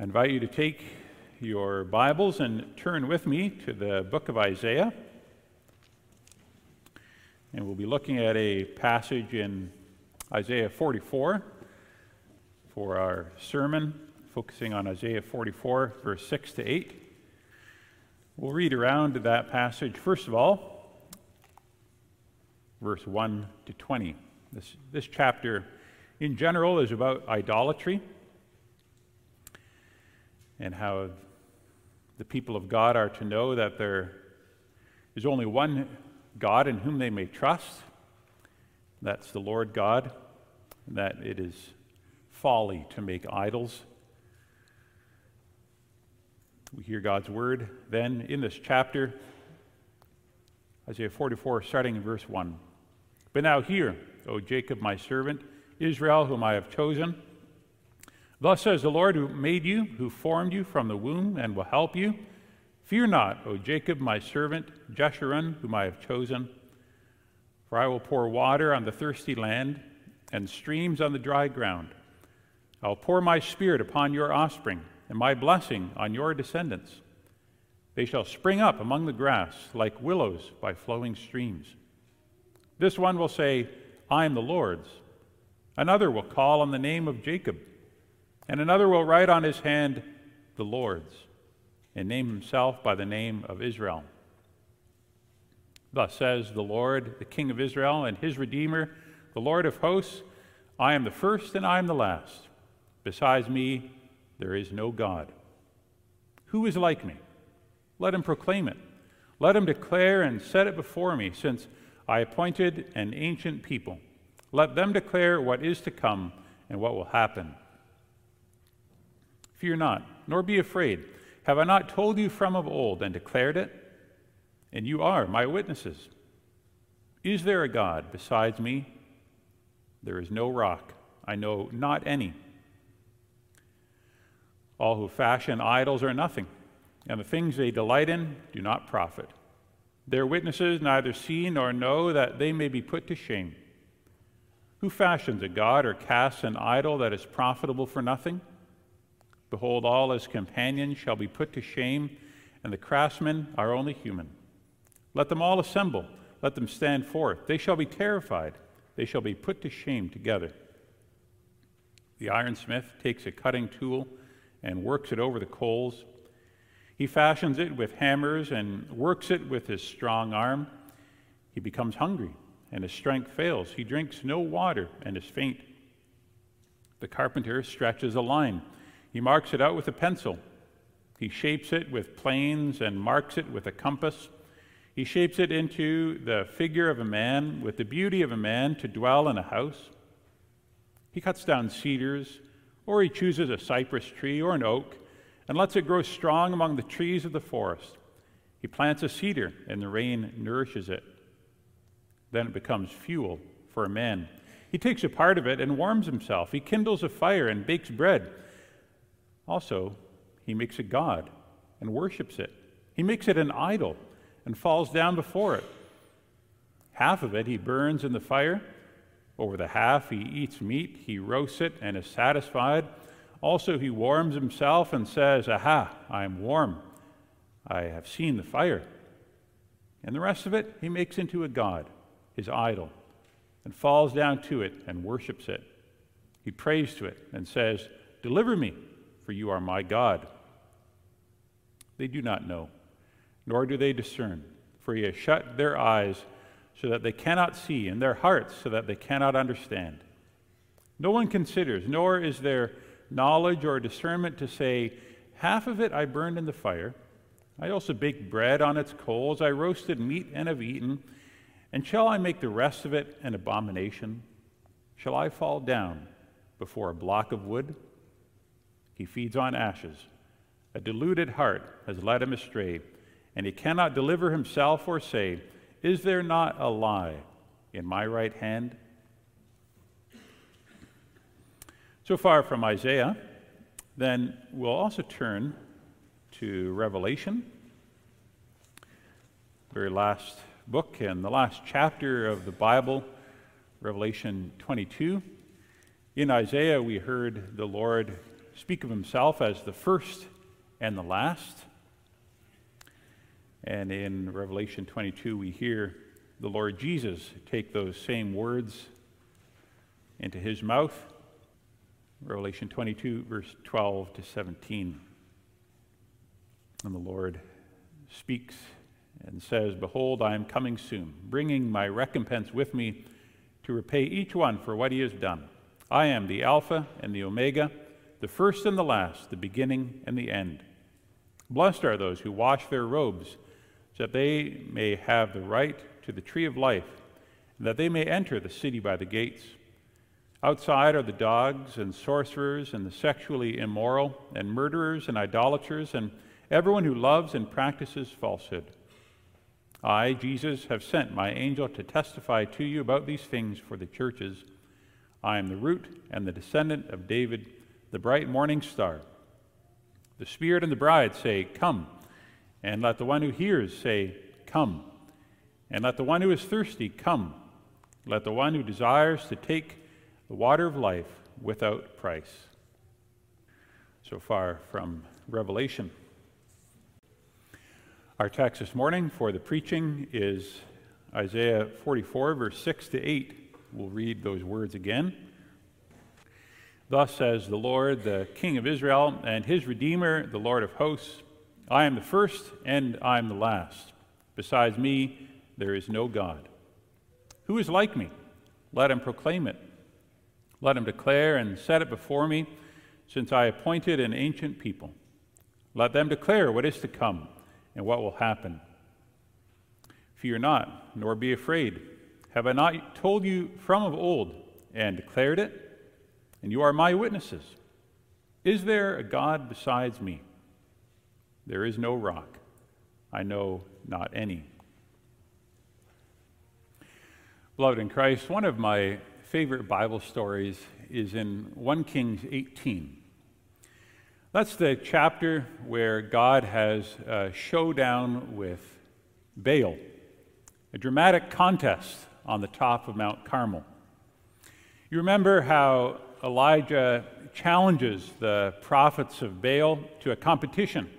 I invite you to take your Bibles and turn with me to the book of Isaiah. And we'll be looking at a passage in Isaiah 44 for our sermon, focusing on Isaiah 44, verse 6 to 8. We'll read around that passage, first of all, verse 1 to 20. This, this chapter, in general, is about idolatry and how the people of God are to know that there is only one God in whom they may trust. That's the Lord God, and that it is folly to make idols. We hear God's word then in this chapter, Isaiah 44, starting in verse 1. But now hear, O Jacob, my servant, Israel, whom I have chosen Thus says the Lord who made you, who formed you from the womb, and will help you. Fear not, O Jacob, my servant, Jeshurun, whom I have chosen. For I will pour water on the thirsty land, and streams on the dry ground. I will pour my spirit upon your offspring, and my blessing on your descendants. They shall spring up among the grass like willows by flowing streams. This one will say, I am the Lord's. Another will call on the name of Jacob and another will write on his hand, the Lord's, and name himself by the name of Israel. Thus says the Lord, the King of Israel, and his Redeemer, the Lord of hosts I am the first and I am the last. Besides me, there is no God. Who is like me? Let him proclaim it. Let him declare and set it before me, since I appointed an ancient people. Let them declare what is to come and what will happen. Fear not, nor be afraid. Have I not told you from of old and declared it? And you are my witnesses. Is there a God besides me? There is no rock. I know not any. All who fashion idols are nothing, and the things they delight in do not profit. Their witnesses neither see nor know that they may be put to shame. Who fashions a god or casts an idol that is profitable for nothing? Behold, all his companions shall be put to shame, and the craftsmen are only human. Let them all assemble, let them stand forth. They shall be terrified, they shall be put to shame together. The ironsmith takes a cutting tool and works it over the coals. He fashions it with hammers and works it with his strong arm. He becomes hungry, and his strength fails. He drinks no water and is faint. The carpenter stretches a line he marks it out with a pencil. He shapes it with planes and marks it with a compass. He shapes it into the figure of a man with the beauty of a man to dwell in a house. He cuts down cedars, or he chooses a cypress tree or an oak and lets it grow strong among the trees of the forest. He plants a cedar, and the rain nourishes it. Then it becomes fuel for a man. He takes a part of it and warms himself. He kindles a fire and bakes bread. Also, he makes a god and worships it. He makes it an idol and falls down before it. Half of it he burns in the fire. Over the half he eats meat, he roasts it and is satisfied. Also, he warms himself and says, Aha, I am warm. I have seen the fire. And the rest of it he makes into a god, his idol, and falls down to it and worships it. He prays to it and says, Deliver me for you are my God. They do not know, nor do they discern, for he has shut their eyes so that they cannot see, and their hearts so that they cannot understand. No one considers, nor is there knowledge or discernment to say, Half of it I burned in the fire. I also baked bread on its coals. I roasted meat and have eaten. And shall I make the rest of it an abomination? Shall I fall down before a block of wood? He feeds on ashes. A deluded heart has led him astray, and he cannot deliver himself or say, Is there not a lie in my right hand? So far from Isaiah, then we'll also turn to Revelation, very last book and the last chapter of the Bible, Revelation 22. In Isaiah, we heard the Lord speak of himself as the first and the last. And in Revelation 22, we hear the Lord Jesus take those same words into his mouth. Revelation 22, verse 12 to 17. And the Lord speaks and says, Behold, I am coming soon, bringing my recompense with me to repay each one for what he has done. I am the Alpha and the Omega, the first and the last, the beginning and the end. Blessed are those who wash their robes, so that they may have the right to the tree of life, and that they may enter the city by the gates. Outside are the dogs and sorcerers and the sexually immoral and murderers and idolaters and everyone who loves and practices falsehood. I, Jesus, have sent my angel to testify to you about these things for the churches. I am the root and the descendant of David, the bright morning star. The Spirit and the bride say, Come. And let the one who hears say, Come. And let the one who is thirsty come. Let the one who desires to take the water of life without price. So far from Revelation. Our text this morning for the preaching is Isaiah 44, verse 6 to 8. We'll read those words again. Thus says the Lord, the King of Israel, and his Redeemer, the Lord of hosts I am the first and I am the last. Besides me, there is no God. Who is like me? Let him proclaim it. Let him declare and set it before me, since I appointed an ancient people. Let them declare what is to come and what will happen. Fear not, nor be afraid. Have I not told you from of old and declared it? And you are my witnesses. Is there a God besides me? There is no rock. I know not any. Beloved in Christ, one of my favorite Bible stories is in 1 Kings 18. That's the chapter where God has uh, a showdown with Baal, a dramatic contest on the top of Mount Carmel. You remember how Elijah challenges the prophets of Baal to a competition.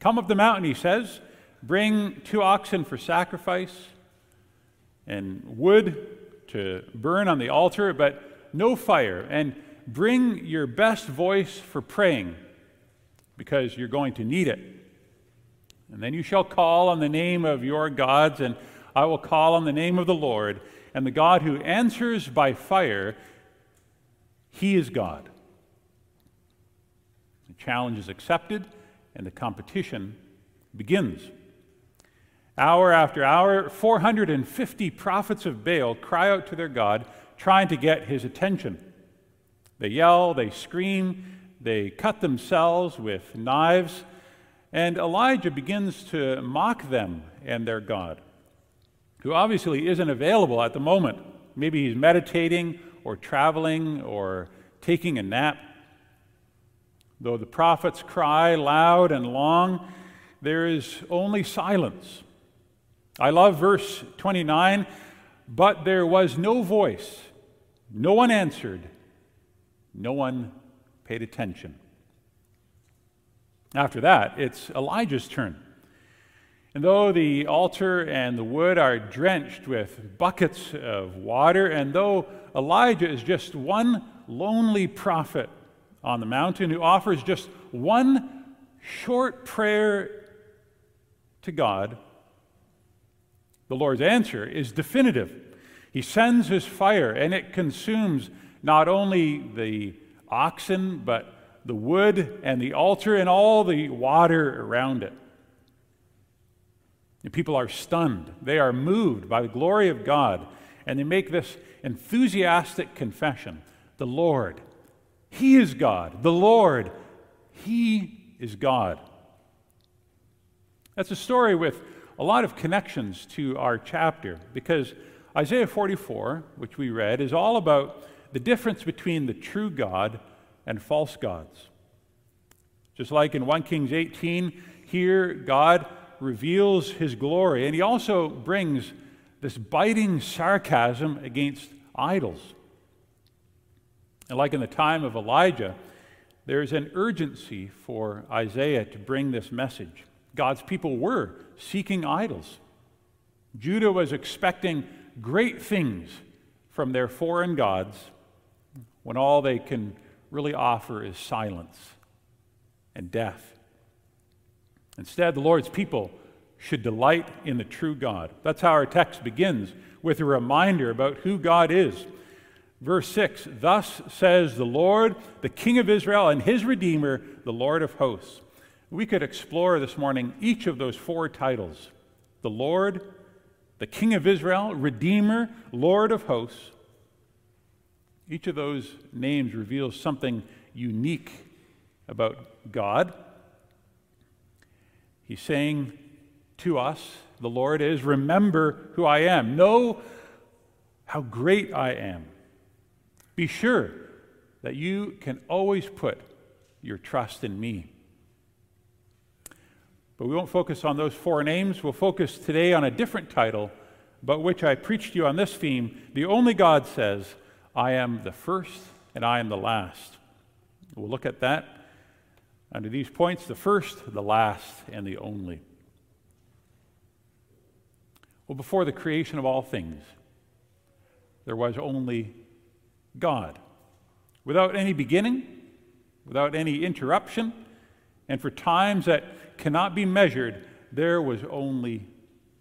Come up the mountain, he says, bring two oxen for sacrifice and wood to burn on the altar, but no fire. And bring your best voice for praying because you're going to need it. And then you shall call on the name of your gods, and I will call on the name of the Lord. And the God who answers by fire he is God. The challenge is accepted, and the competition begins. Hour after hour, 450 prophets of Baal cry out to their God, trying to get his attention. They yell, they scream, they cut themselves with knives, and Elijah begins to mock them and their God, who obviously isn't available at the moment. Maybe he's meditating or traveling or taking a nap. Though the prophets cry loud and long, there is only silence. I love verse 29 but there was no voice, no one answered, no one paid attention. After that, it's Elijah's turn. And though the altar and the wood are drenched with buckets of water, and though Elijah is just one lonely prophet on the mountain who offers just one short prayer to God, the Lord's answer is definitive. He sends his fire, and it consumes not only the oxen, but the wood and the altar and all the water around it. And people are stunned. They are moved by the glory of God. And they make this enthusiastic confession The Lord, He is God. The Lord, He is God. That's a story with a lot of connections to our chapter because Isaiah 44, which we read, is all about the difference between the true God and false gods. Just like in 1 Kings 18, here God reveals his glory, and he also brings this biting sarcasm against idols. And like in the time of Elijah, There's an urgency for Isaiah to bring this message. God's people were seeking idols. Judah was expecting great things from their foreign gods when all they can really offer is silence and death. Instead, the Lord's people should delight in the true God. That's how our text begins with a reminder about who God is. Verse 6 Thus says the Lord, the King of Israel, and his Redeemer, the Lord of hosts. We could explore this morning each of those four titles the Lord, the King of Israel, Redeemer, Lord of hosts. Each of those names reveals something unique about God. He's saying to us, the Lord is, remember who I am. Know how great I am. Be sure that you can always put your trust in me. But we won't focus on those four names. We'll focus today on a different title, but which I preached to you on this theme. The only God says, I am the first and I am the last. We'll look at that under these points the first, the last, and the only. Well, before the creation of all things, there was only God, without any beginning, without any interruption, and for times that cannot be measured, there was only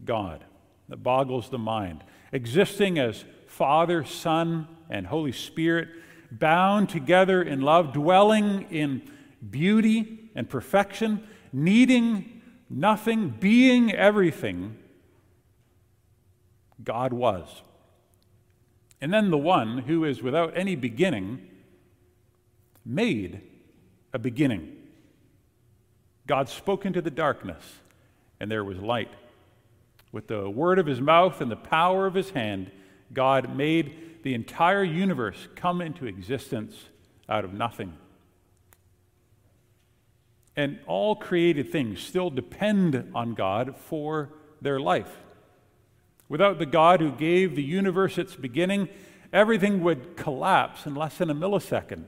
God. That boggles the mind. Existing as Father, Son, and Holy Spirit, bound together in love, dwelling in beauty and perfection, needing nothing, being everything, God was. And then the one who is without any beginning made a beginning. God spoke into the darkness, and there was light. With the word of his mouth and the power of his hand, God made the entire universe come into existence out of nothing. And all created things still depend on God for their life. Without the God who gave the universe its beginning, everything would collapse in less than a millisecond.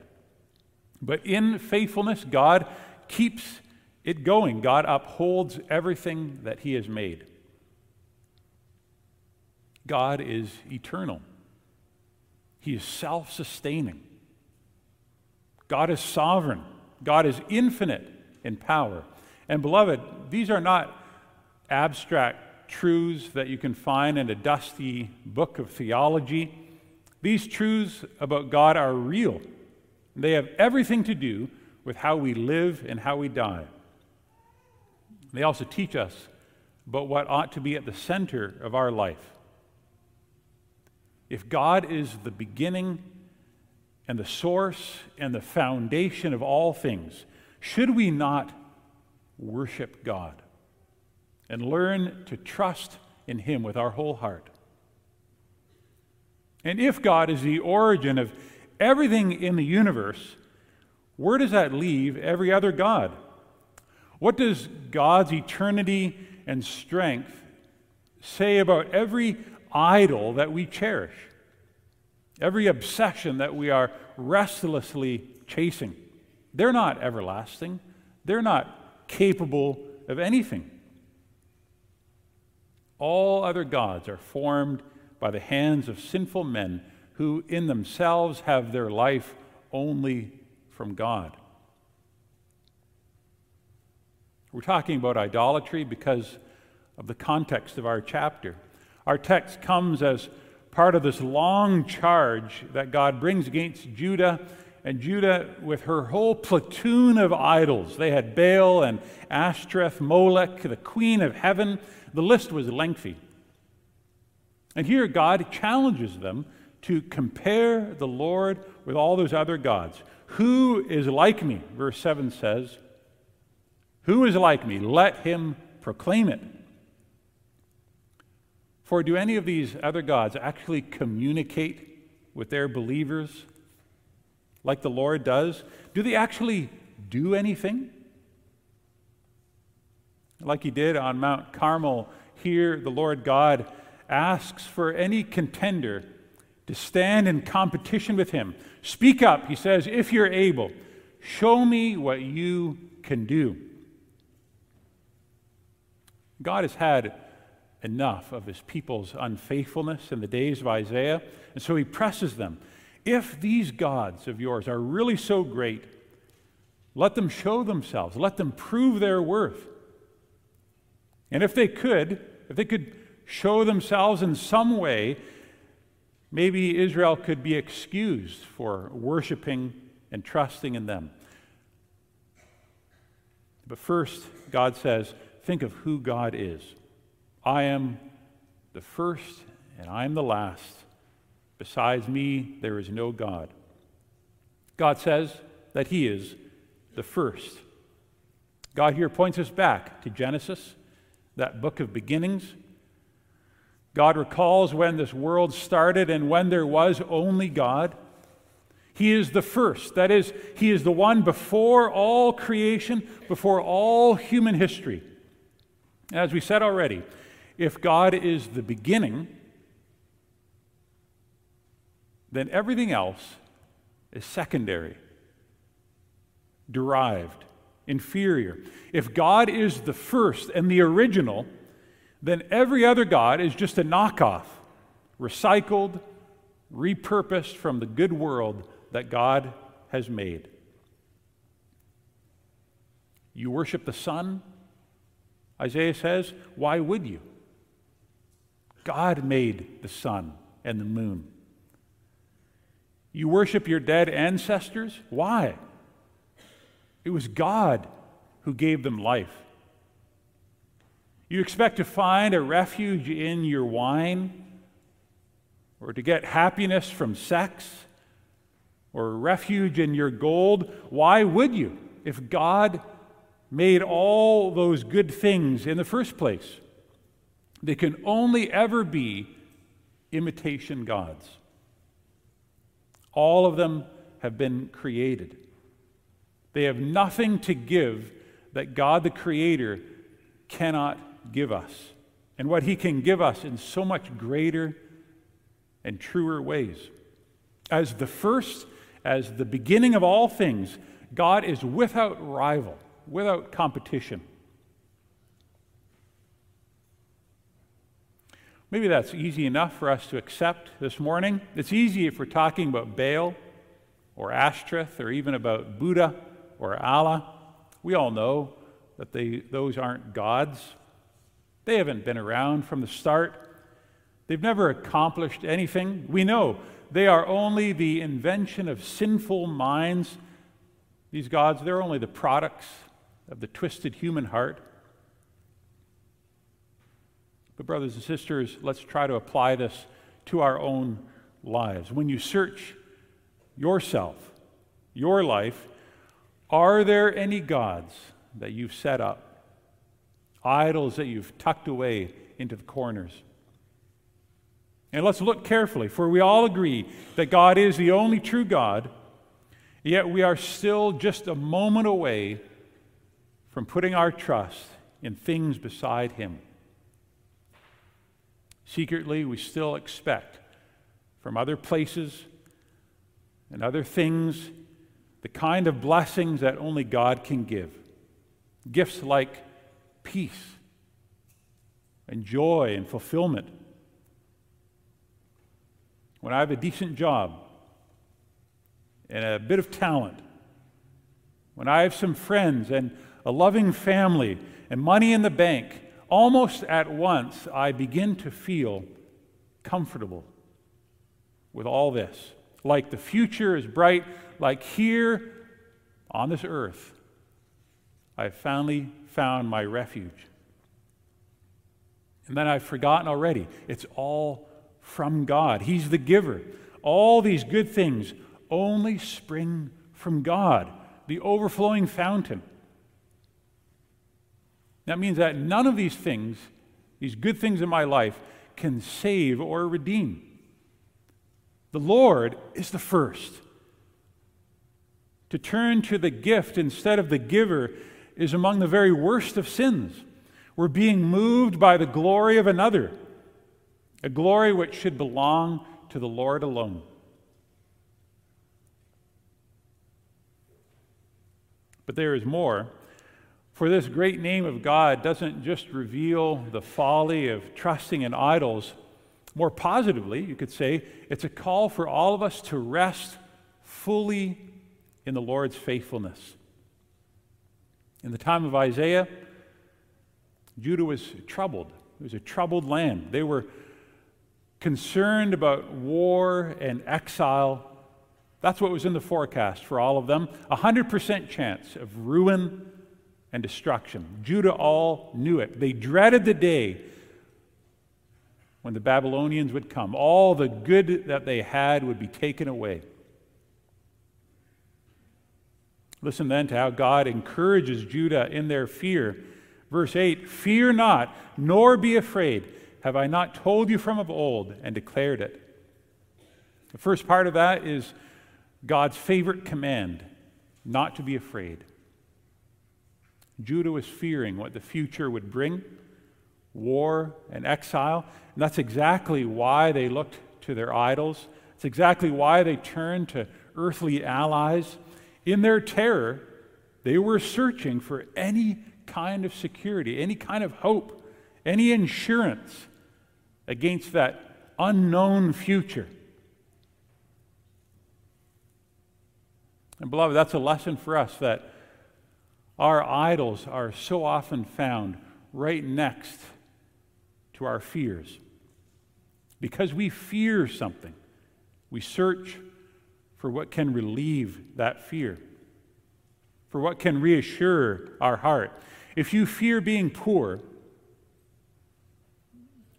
But in faithfulness, God keeps it going. God upholds everything that He has made. God is eternal, He is self sustaining. God is sovereign, God is infinite in power. And beloved, these are not abstract truths that you can find in a dusty book of theology. These truths about God are real. They have everything to do with how we live and how we die. They also teach us about what ought to be at the center of our life. If God is the beginning and the source and the foundation of all things, should we not worship God? And learn to trust in Him with our whole heart. And if God is the origin of everything in the universe, where does that leave every other God? What does God's eternity and strength say about every idol that we cherish? Every obsession that we are restlessly chasing? They're not everlasting, they're not capable of anything. All other gods are formed by the hands of sinful men who in themselves have their life only from God. We're talking about idolatry because of the context of our chapter. Our text comes as part of this long charge that God brings against Judah, and Judah with her whole platoon of idols. They had Baal and Ashtoreth, Molech, the queen of heaven, the list was lengthy. And here God challenges them to compare the Lord with all those other gods. Who is like me? Verse 7 says, Who is like me? Let him proclaim it. For do any of these other gods actually communicate with their believers like the Lord does? Do they actually do anything? Like he did on Mount Carmel, here the Lord God asks for any contender to stand in competition with him. Speak up, he says, if you're able. Show me what you can do. God has had enough of his people's unfaithfulness in the days of Isaiah, and so he presses them. If these gods of yours are really so great, let them show themselves, let them prove their worth. And if they could, if they could show themselves in some way, maybe Israel could be excused for worshiping and trusting in them. But first, God says, think of who God is. I am the first and I am the last. Besides me, there is no God. God says that He is the first. God here points us back to Genesis, that book of beginnings. God recalls when this world started and when there was only God. He is the first. That is, He is the one before all creation, before all human history. As we said already, if God is the beginning, then everything else is secondary, derived, inferior. If God is the first and the original, then every other God is just a knockoff, recycled, repurposed from the good world that God has made. You worship the sun, Isaiah says. Why would you? God made the sun and the moon. You worship your dead ancestors? Why? It was God who gave them life. You expect to find a refuge in your wine or to get happiness from sex? or refuge in your gold, why would you if God made all those good things in the first place? They can only ever be imitation gods. All of them have been created. They have nothing to give that God the Creator cannot give us, and what He can give us in so much greater and truer ways. As the first as the beginning of all things, God is without rival, without competition. Maybe that's easy enough for us to accept this morning. It's easy if we're talking about Baal or Ashtoreth or even about Buddha or Allah. We all know that they, those aren't gods. They haven't been around from the start. They've never accomplished anything. We know they are only the invention of sinful minds. These gods, they're only the products of the twisted human heart. But, brothers and sisters, let's try to apply this to our own lives. When you search yourself, your life, are there any gods that you've set up? Idols that you've tucked away into the corners? And let's look carefully, for we all agree that God is the only true God, yet we are still just a moment away from putting our trust in things beside Him. Secretly, we still expect from other places and other things the kind of blessings that only God can give. Gifts like peace and joy and fulfillment when I have a decent job and a bit of talent, when I have some friends and a loving family and money in the bank, almost at once I begin to feel comfortable with all this. Like the future is bright, like here on this earth, I've finally found my refuge. And then I've forgotten already. It's all from God. He's the giver. All these good things only spring from God, the overflowing fountain. That means that none of these things, these good things in my life, can save or redeem. The Lord is the first. To turn to the gift instead of the giver is among the very worst of sins. We're being moved by the glory of another a glory which should belong to the Lord alone. But there is more. For this great name of God doesn't just reveal the folly of trusting in idols. More positively, you could say, it's a call for all of us to rest fully in the Lord's faithfulness. In the time of Isaiah, Judah was troubled. It was a troubled land. They were concerned about war and exile. That's what was in the forecast for all of them. A 100% chance of ruin and destruction. Judah all knew it. They dreaded the day when the Babylonians would come. All the good that they had would be taken away. Listen then to how God encourages Judah in their fear. Verse 8 Fear not, nor be afraid. Have I not told you from of old and declared it? The first part of that is God's favorite command not to be afraid. Judah was fearing what the future would bring war and exile. And that's exactly why they looked to their idols. It's exactly why they turned to earthly allies. In their terror, they were searching for any kind of security, any kind of hope, any insurance against that unknown future. And, beloved, that's a lesson for us that our idols are so often found right next to our fears. Because we fear something, we search for what can relieve that fear, for what can reassure our heart. If you fear being poor,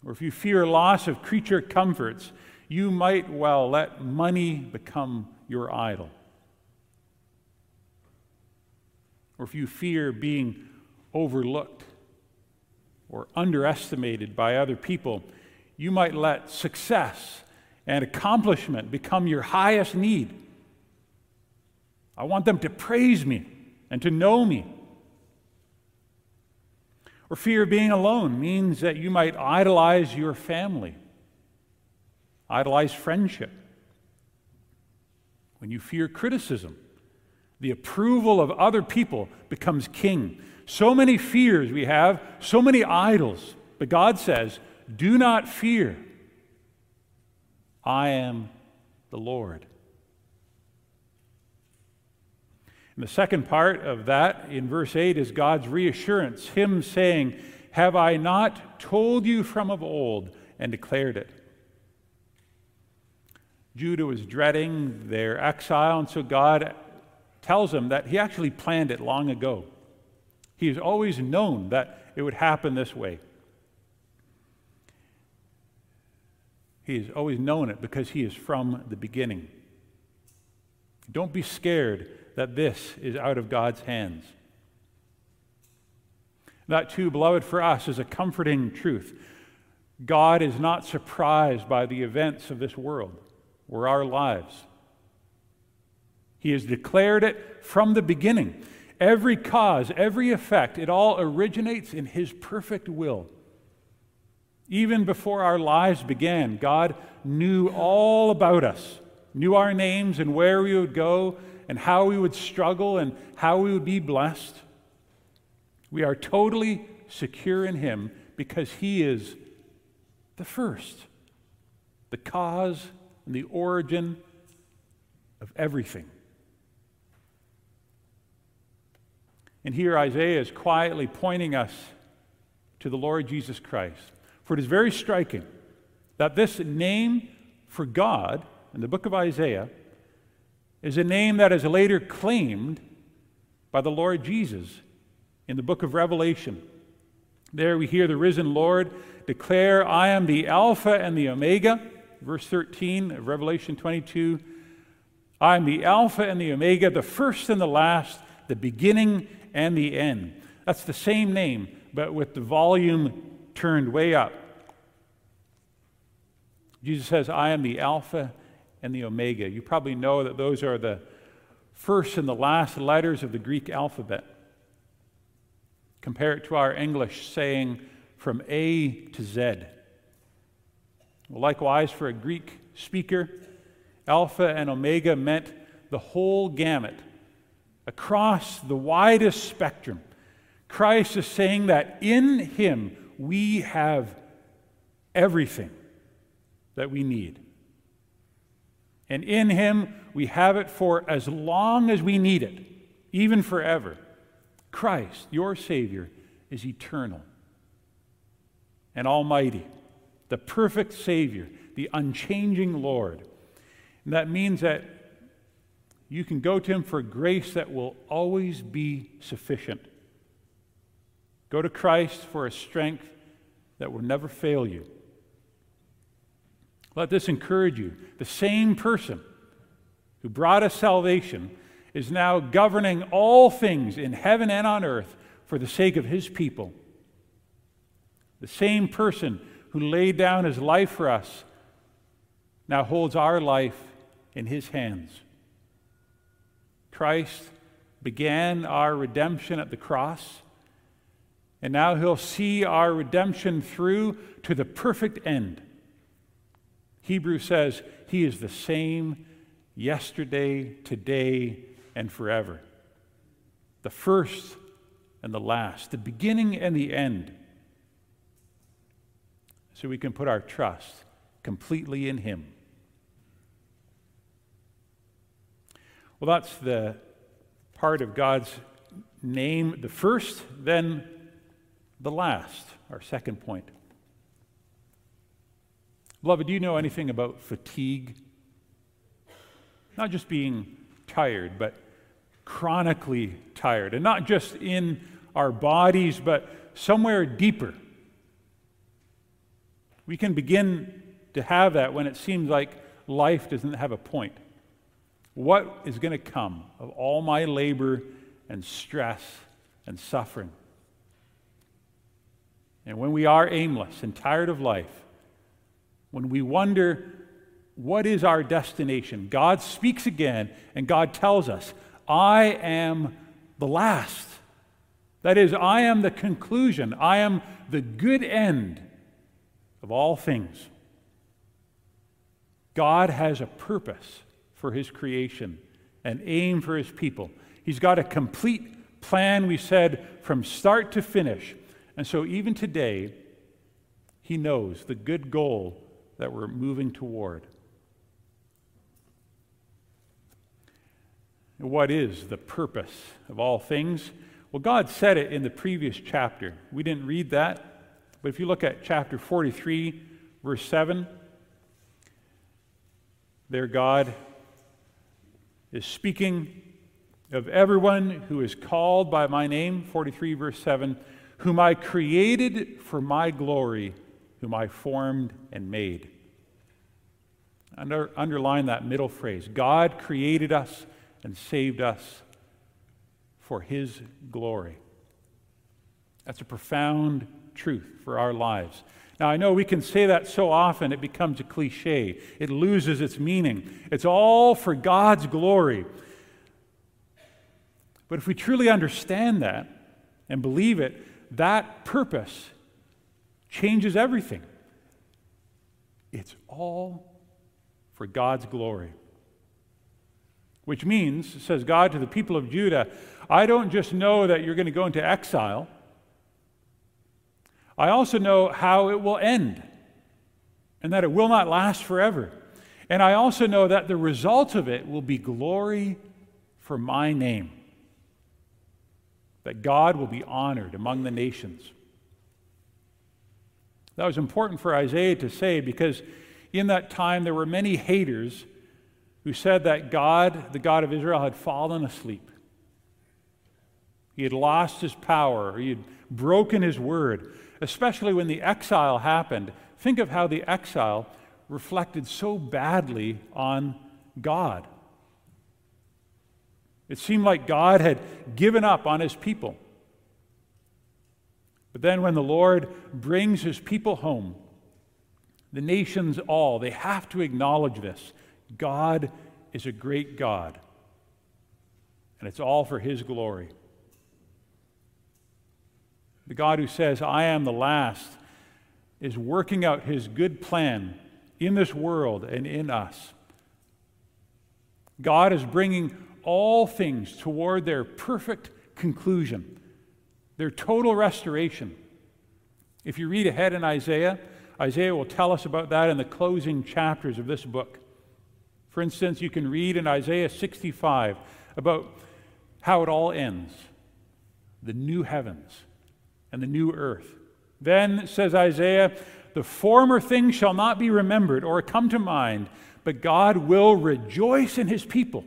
or if you fear loss of creature comforts, you might well let money become your idol. Or if you fear being overlooked or underestimated by other people, you might let success and accomplishment become your highest need. I want them to praise me and to know me. Or fear of being alone means that you might idolize your family, idolize friendship. When you fear criticism, the approval of other people becomes king. So many fears we have, so many idols. But God says, Do not fear. I am the Lord. And the second part of that in verse 8 is God's reassurance, Him saying, Have I not told you from of old and declared it? Judah was dreading their exile, and so God tells him that he actually planned it long ago. He has always known that it would happen this way. He has always known it because he is from the beginning. Don't be scared that this is out of God's hands. That, too, beloved, for us is a comforting truth. God is not surprised by the events of this world or our lives. He has declared it from the beginning. Every cause, every effect, it all originates in His perfect will. Even before our lives began, God knew all about us, knew our names and where we would go and how we would struggle and how we would be blessed. We are totally secure in Him because He is the first, the cause and the origin of everything. And here Isaiah is quietly pointing us to the Lord Jesus Christ. For it is very striking that this name for God in the book of Isaiah is a name that is later claimed by the Lord Jesus in the book of Revelation. There we hear the risen Lord declare, I am the Alpha and the Omega. Verse 13 of Revelation 22 I am the Alpha and the Omega, the first and the last, the beginning and the end. That's the same name, but with the volume turned way up. Jesus says, I am the Alpha and the Omega. You probably know that those are the first and the last letters of the Greek alphabet. Compare it to our English saying from A to Z. Likewise, for a Greek speaker, Alpha and Omega meant the whole gamut across the widest spectrum, Christ is saying that in Him we have everything that we need. And in Him we have it for as long as we need it, even forever. Christ, your Savior, is eternal and almighty, the perfect Savior, the unchanging Lord. And that means that you can go to Him for grace that will always be sufficient. Go to Christ for a strength that will never fail you. Let this encourage you. The same person who brought us salvation is now governing all things in heaven and on earth for the sake of his people. The same person who laid down his life for us now holds our life in his hands. Christ began our redemption at the cross, and now he'll see our redemption through to the perfect end. Hebrews says he is the same yesterday, today, and forever. The first and the last, the beginning and the end. So we can put our trust completely in Him. Well, that's the part of God's name, the first, then the last, our second point. Beloved, do you know anything about fatigue? Not just being tired, but chronically tired. And not just in our bodies, but somewhere deeper. We can begin to have that when it seems like life doesn't have a point. What is going to come of all my labor and stress and suffering? And when we are aimless and tired of life, when we wonder what is our destination, God speaks again and God tells us, I am the last. That is, I am the conclusion, I am the good end of all things. God has a purpose for his creation, an aim for his people. He's got a complete plan, we said, from start to finish. And so even today, he knows the good goal that we're moving toward. What is the purpose of all things? Well, God said it in the previous chapter. We didn't read that, but if you look at chapter 43, verse 7, there God is speaking of everyone who is called by my name, 43, verse 7, whom I created for my glory whom I formed and made. Under, underline that middle phrase God created us and saved us for His glory. That's a profound truth for our lives. Now, I know we can say that so often it becomes a cliche, it loses its meaning. It's all for God's glory. But if we truly understand that and believe it, that purpose changes everything. It's all for God's glory. Which means, says God to the people of Judah, I don't just know that you're going to go into exile, I also know how it will end and that it will not last forever. And I also know that the result of it will be glory for my name, that God will be honored among the nations. That was important for Isaiah to say because in that time there were many haters who said that God, the God of Israel, had fallen asleep. He had lost his power, he had broken his word, especially when the exile happened. Think of how the exile reflected so badly on God. It seemed like God had given up on his people. But then, when the Lord brings his people home, the nations all, they have to acknowledge this. God is a great God, and it's all for his glory. The God who says, I am the last, is working out his good plan in this world and in us. God is bringing all things toward their perfect conclusion, their total restoration. If you read ahead in Isaiah, Isaiah will tell us about that in the closing chapters of this book. For instance, you can read in Isaiah 65 about how it all ends the new heavens and the new earth. Then, says Isaiah, the former things shall not be remembered or come to mind, but God will rejoice in his people.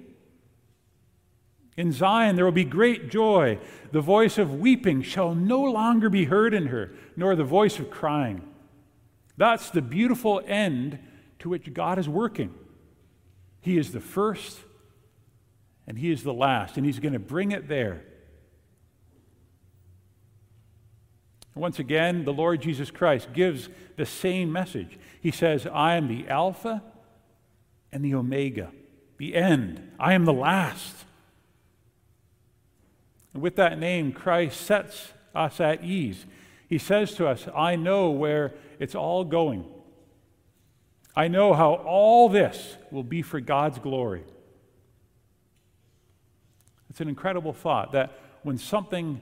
In Zion there will be great joy. The voice of weeping shall no longer be heard in her, nor the voice of crying. That's the beautiful end to which God is working. He is the first and He is the last, and He's going to bring it there. Once again, the Lord Jesus Christ gives the same message. He says, I am the Alpha and the Omega, the end. I am the last. And with that name, Christ sets us at ease. He says to us, I know where it's all going. I know how all this will be for God's glory. It's an incredible thought that when something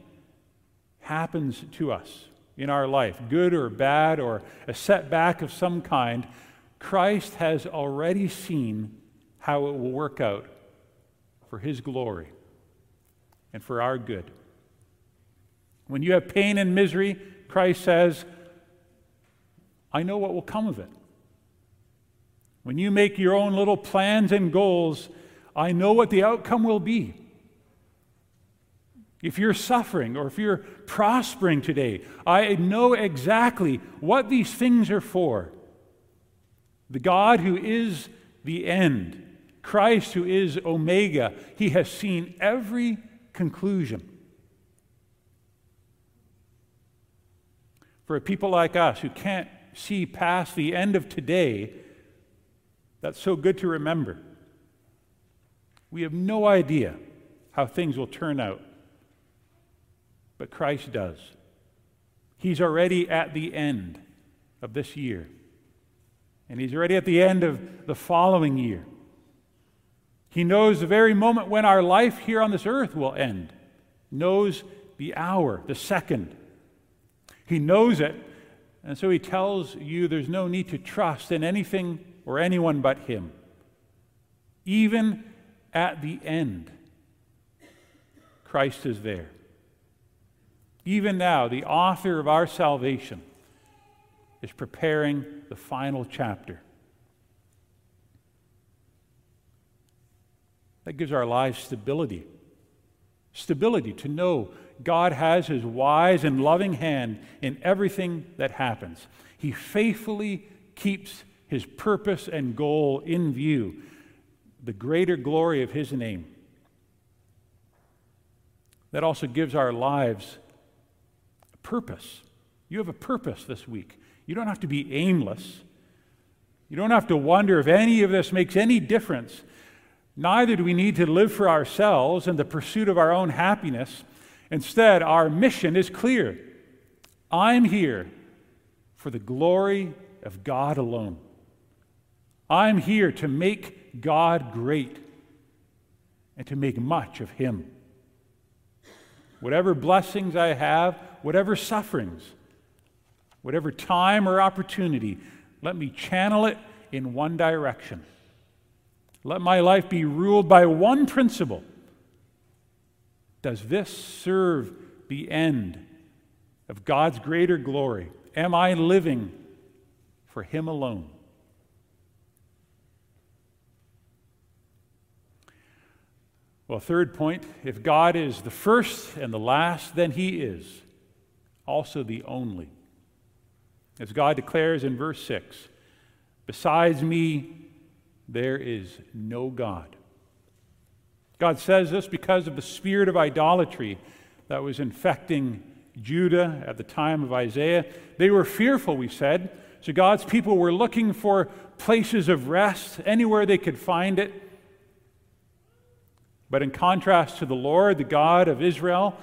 happens to us in our life, good or bad, or a setback of some kind, Christ has already seen how it will work out for His glory and for our good. When you have pain and misery, Christ says, I know what will come of it. When you make your own little plans and goals, I know what the outcome will be. If you're suffering or if you're prospering today, I know exactly what these things are for. The God who is the end, Christ who is Omega, he has seen every conclusion. For people like us who can't see past the end of today, that's so good to remember. We have no idea how things will turn out but Christ does. He's already at the end of this year, and He's already at the end of the following year. He knows the very moment when our life here on this earth will end, knows the hour, the second. He knows it, and so He tells you there's no need to trust in anything or anyone but Him. Even at the end, Christ is there. Even now, the author of our salvation is preparing the final chapter. That gives our lives stability. Stability to know God has his wise and loving hand in everything that happens. He faithfully keeps his purpose and goal in view, the greater glory of his name. That also gives our lives purpose. You have a purpose this week. You don't have to be aimless. You don't have to wonder if any of this makes any difference. Neither do we need to live for ourselves in the pursuit of our own happiness. Instead, our mission is clear I'm here for the glory of God alone. I'm here to make God great and to make much of Him. Whatever blessings I have, whatever sufferings, whatever time or opportunity, let me channel it in one direction. Let my life be ruled by one principle. Does this serve the end of God's greater glory? Am I living for Him alone? Well, third point if God is the first and the last, then He is also the only. As God declares in verse 6 Besides me, there is no God. God says this because of the spirit of idolatry that was infecting Judah at the time of Isaiah. They were fearful, we said. So God's people were looking for places of rest anywhere they could find it. But in contrast to the Lord, the God of Israel,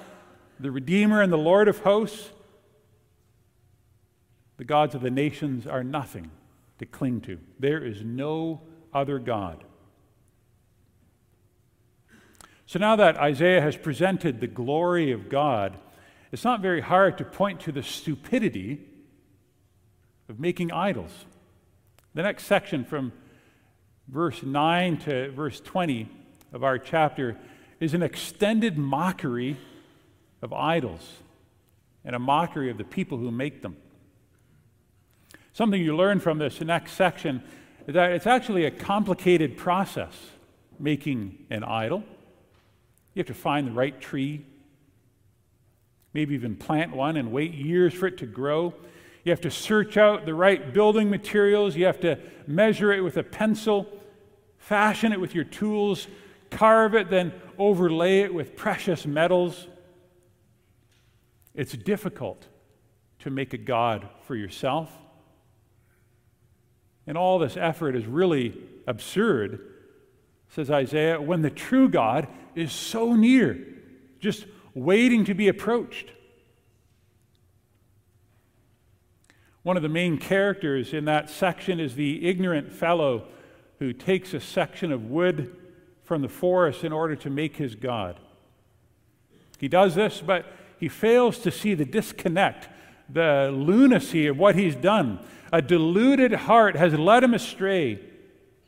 the Redeemer and the Lord of hosts, the gods of the nations are nothing to cling to. There is no other God. So now that Isaiah has presented the glory of God, it's not very hard to point to the stupidity of making idols. The next section from verse 9 to verse 20 of our chapter is an extended mockery of idols and a mockery of the people who make them. Something you learn from this next section is that it's actually a complicated process making an idol. You have to find the right tree, maybe even plant one and wait years for it to grow. You have to search out the right building materials. You have to measure it with a pencil, fashion it with your tools, carve it, then overlay it with precious metals. It's difficult to make a God for yourself. And all this effort is really absurd says Isaiah, when the true God is so near, just waiting to be approached. One of the main characters in that section is the ignorant fellow who takes a section of wood from the forest in order to make his God. He does this, but he fails to see the disconnect, the lunacy of what he's done. A deluded heart has led him astray.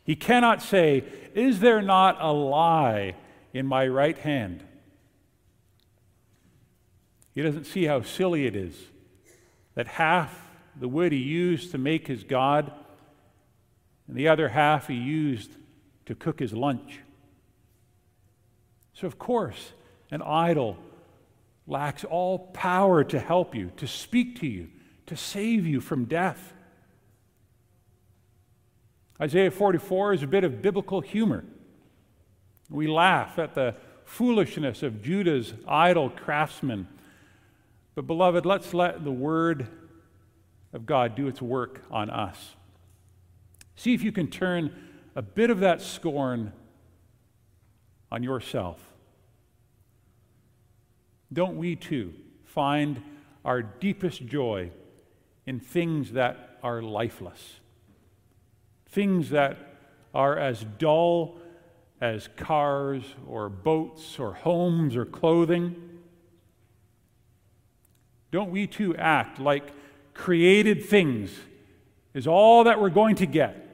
He cannot say, Is there not a lie in my right hand? He doesn't see how silly it is that half the wood he used to make his God and the other half he used to cook his lunch. So, of course, an idol lacks all power to help you, to speak to you, to save you from death. Isaiah 44 is a bit of biblical humor. We laugh at the foolishness of Judah's idol craftsmen. But, beloved, let's let the word of God do its work on us. See if you can turn a bit of that scorn on yourself. Don't we too find our deepest joy in things that are lifeless? things that are as dull as cars or boats or homes or clothing? Don't we too act like created things is all that we're going to get?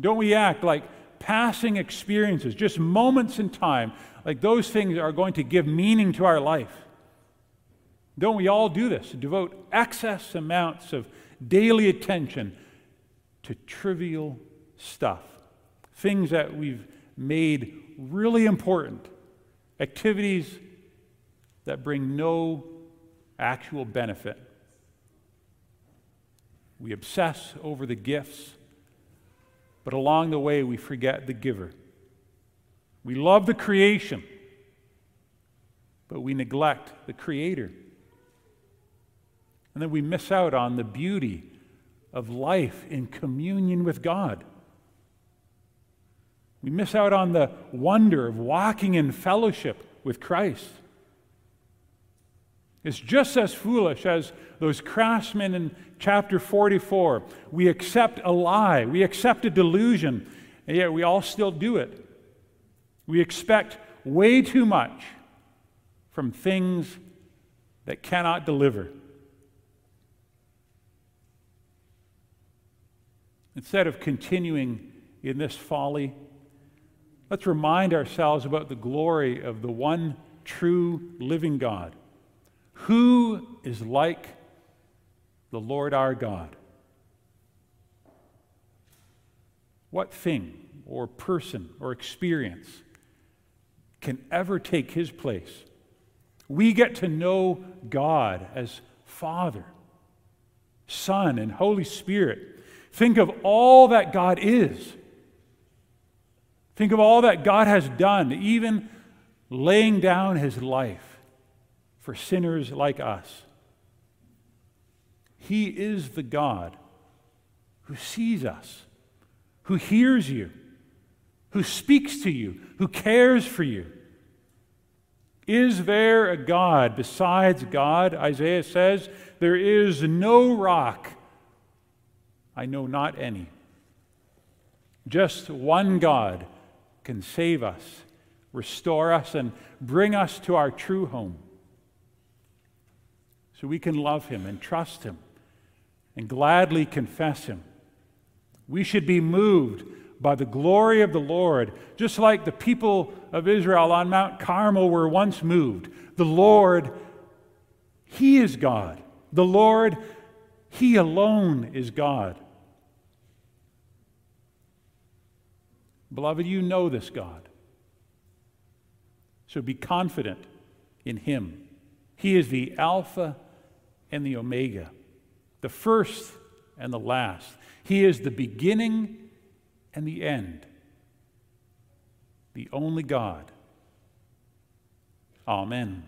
Don't we act like passing experiences, just moments in time, like those things are going to give meaning to our life? Don't we all do this? Devote excess amounts of daily attention to trivial stuff, things that we've made really important, activities that bring no actual benefit. We obsess over the gifts, but along the way we forget the giver. We love the creation, but we neglect the creator. And then we miss out on the beauty of life in communion with God. We miss out on the wonder of walking in fellowship with Christ. It's just as foolish as those craftsmen in chapter 44. We accept a lie, we accept a delusion, and yet we all still do it. We expect way too much from things that cannot deliver. Instead of continuing in this folly, let's remind ourselves about the glory of the one true living God. Who is like the Lord our God? What thing or person or experience can ever take his place? We get to know God as Father, Son, and Holy Spirit Think of all that God is. Think of all that God has done, even laying down his life for sinners like us. He is the God who sees us, who hears you, who speaks to you, who cares for you. Is there a God besides God? Isaiah says, There is no rock I know not any. Just one God can save us, restore us, and bring us to our true home. So we can love him and trust him and gladly confess him. We should be moved by the glory of the Lord, just like the people of Israel on Mount Carmel were once moved. The Lord, He is God. The Lord, He alone is God. Beloved, you know this God. So be confident in Him. He is the Alpha and the Omega, the first and the last. He is the beginning and the end. The only God. Amen.